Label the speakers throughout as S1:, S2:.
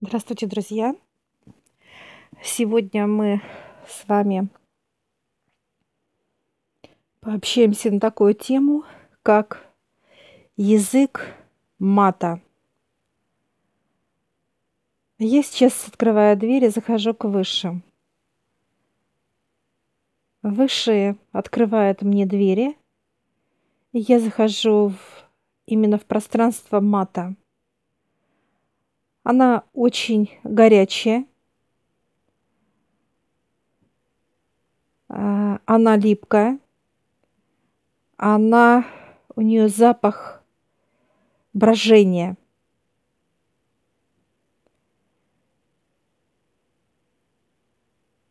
S1: Здравствуйте, друзья! Сегодня мы с вами пообщаемся на такую тему, как язык мата. Я сейчас открываю дверь и захожу к высшим. Высшие открывают мне двери, и я захожу в, именно в пространство мата – она очень горячая. А, она липкая. Она, у нее запах брожения.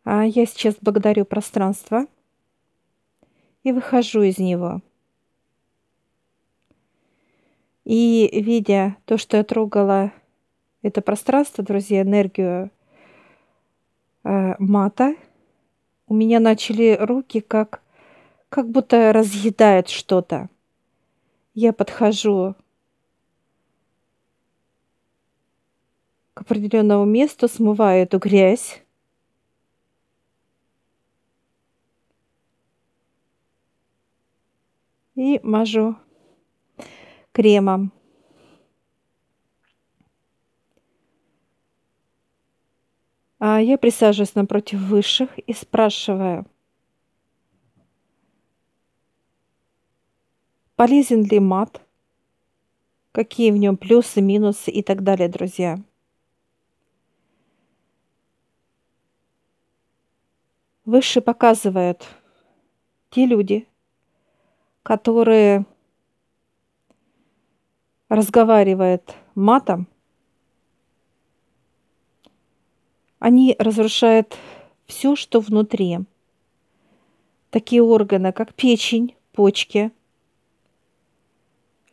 S1: А я сейчас благодарю пространство и выхожу из него. И видя то, что я трогала это пространство, друзья, энергию э, мата, у меня начали руки как, как будто разъедает что-то. Я подхожу к определенному месту, смываю эту грязь. И мажу кремом. Я присаживаюсь напротив высших и спрашиваю, полезен ли мат, какие в нем плюсы, минусы и так далее, друзья. Выше показывают те люди, которые разговаривают матом, Они разрушают все, что внутри. Такие органы, как печень, почки,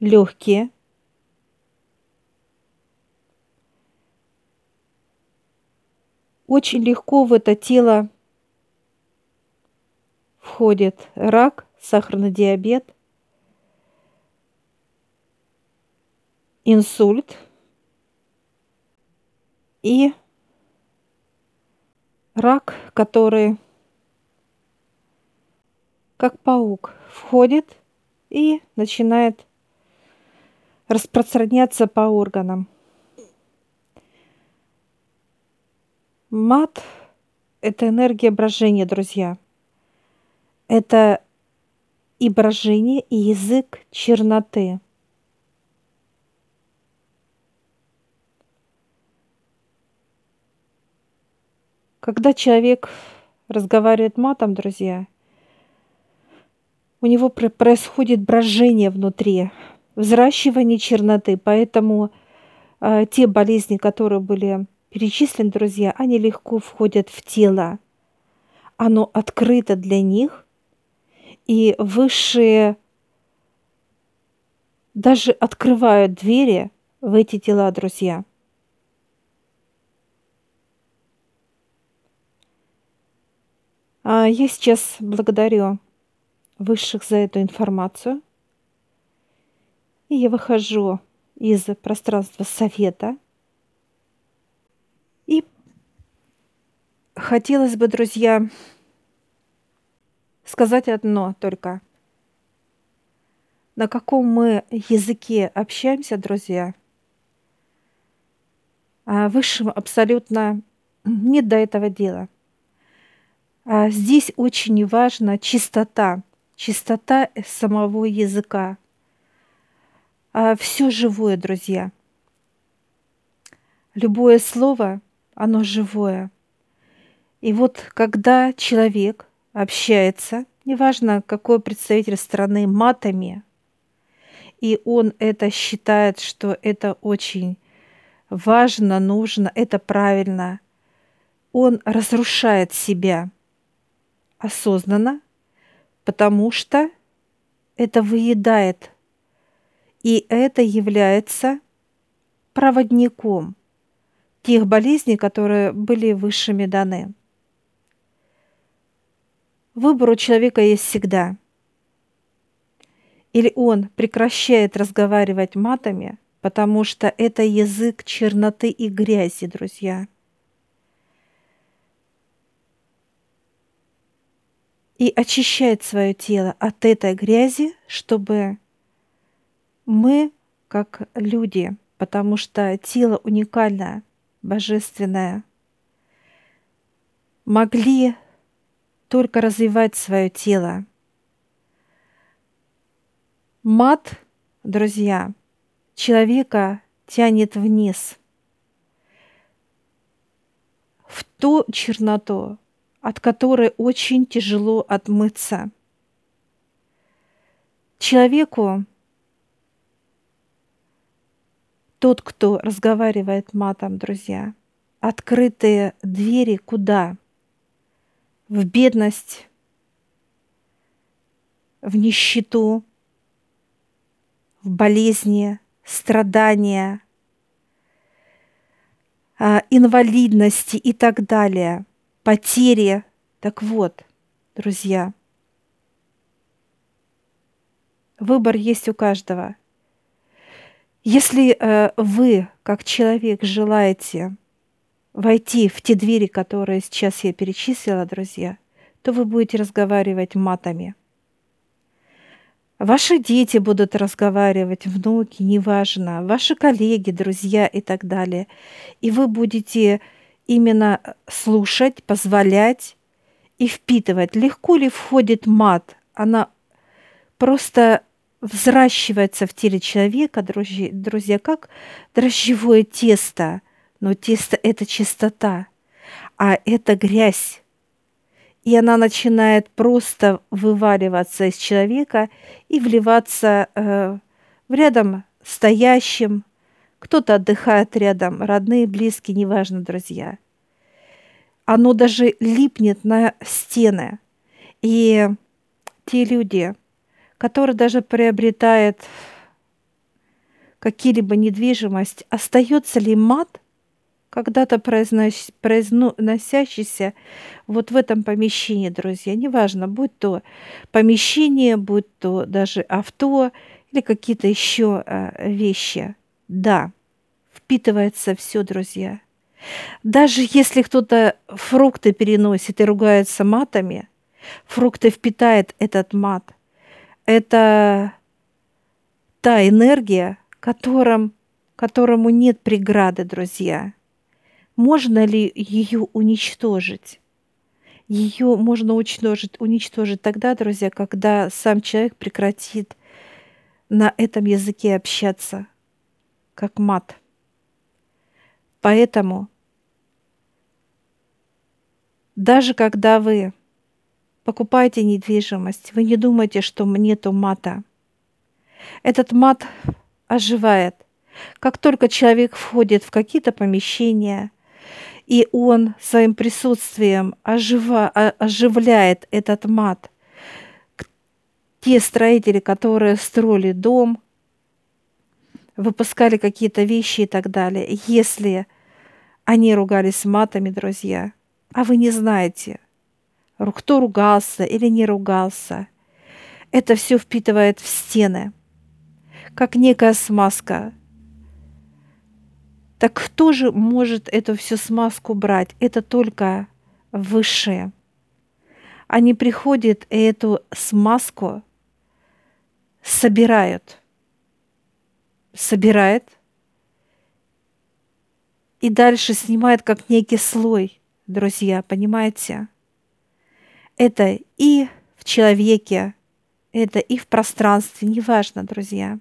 S1: легкие. Очень легко в это тело входит рак, сахарный диабет, инсульт и рак, который как паук входит и начинает распространяться по органам. Мат – это энергия брожения, друзья. Это и брожение, и язык черноты. Когда человек разговаривает матом, друзья, у него происходит брожение внутри, взращивание черноты. Поэтому э, те болезни, которые были перечислены, друзья, они легко входят в тело. Оно открыто для них, и высшие даже открывают двери в эти тела, друзья – я сейчас благодарю высших за эту информацию. И я выхожу из пространства совета. И хотелось бы, друзья, сказать одно только. На каком мы языке общаемся, друзья, а высшим абсолютно нет до этого дела. А здесь очень важна чистота, чистота самого языка. А все живое, друзья. Любое слово, оно живое. И вот когда человек общается, неважно, какой представитель страны, матами, и он это считает, что это очень важно, нужно, это правильно, он разрушает себя – осознанно, потому что это выедает, и это является проводником тех болезней, которые были высшими даны. Выбор у человека есть всегда. Или он прекращает разговаривать матами, потому что это язык черноты и грязи, друзья. И очищает свое тело от этой грязи, чтобы мы, как люди, потому что тело уникальное, божественное, могли только развивать свое тело. Мат, друзья, человека тянет вниз, в ту черноту, от которой очень тяжело отмыться. Человеку тот, кто разговаривает матом, друзья, открытые двери куда? В бедность, в нищету, в болезни, страдания, а, инвалидности и так далее, потери. Так вот, друзья, выбор есть у каждого – если э, вы, как человек, желаете войти в те двери, которые сейчас я перечислила, друзья, то вы будете разговаривать матами. Ваши дети будут разговаривать, внуки, неважно, ваши коллеги, друзья и так далее. И вы будете именно слушать, позволять и впитывать. Легко ли входит мат? Она просто взращивается в теле человека, друзья, друзья, как дрожжевое тесто. Но тесто – это чистота, а это грязь. И она начинает просто вываливаться из человека и вливаться э, в рядом стоящим. Кто-то отдыхает рядом, родные, близкие, неважно, друзья. Оно даже липнет на стены. И те люди, который даже приобретает какие-либо недвижимость, остается ли мат, когда-то произнос, произносящийся вот в этом помещении, друзья, неважно, будь то помещение, будь то даже авто или какие-то еще э, вещи. Да, впитывается все, друзья. Даже если кто-то фрукты переносит и ругается матами, фрукты впитает этот мат – это та энергия, которым, которому нет преграды, друзья. Можно ли ее уничтожить? Ее можно уничтожить, уничтожить тогда, друзья, когда сам человек прекратит на этом языке общаться, как мат. Поэтому даже когда вы покупаете недвижимость, вы не думайте, что нету мата. Этот мат оживает. Как только человек входит в какие-то помещения, и он своим присутствием ожива, оживляет этот мат, те строители, которые строили дом, выпускали какие-то вещи и так далее, если они ругались матами, друзья, а вы не знаете, кто ругался или не ругался. Это все впитывает в стены, как некая смазка. Так кто же может эту всю смазку брать? Это только высшие. Они приходят и эту смазку собирают. Собирает и дальше снимает как некий слой, друзья, понимаете? Это и в человеке, это и в пространстве, неважно, друзья.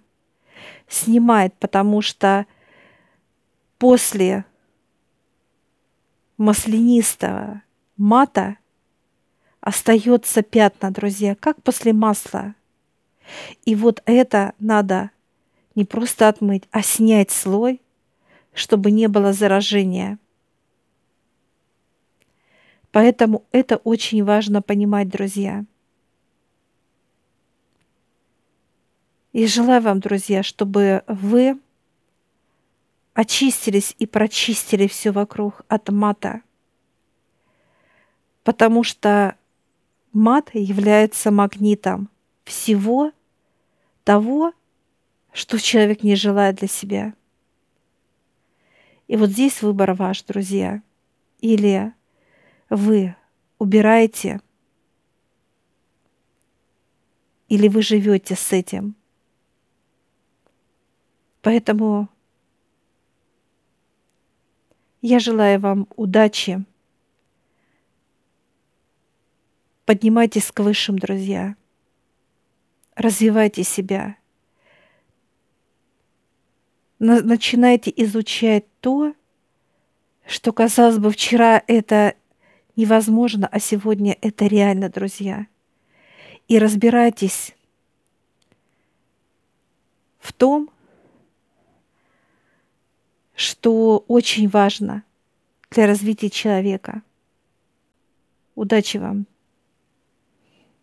S1: Снимает, потому что после маслянистого мата остается пятна, друзья, как после масла. И вот это надо не просто отмыть, а снять слой, чтобы не было заражения – Поэтому это очень важно понимать, друзья. И желаю вам, друзья, чтобы вы очистились и прочистили все вокруг от мата. Потому что мат является магнитом всего того, что человек не желает для себя. И вот здесь выбор ваш, друзья. Или вы убираете, или вы живете с этим. Поэтому я желаю вам удачи. Поднимайтесь к высшим, друзья. Развивайте себя. Начинайте изучать то, что, казалось бы, вчера это невозможно, а сегодня это реально, друзья. И разбирайтесь в том, что очень важно для развития человека. Удачи вам!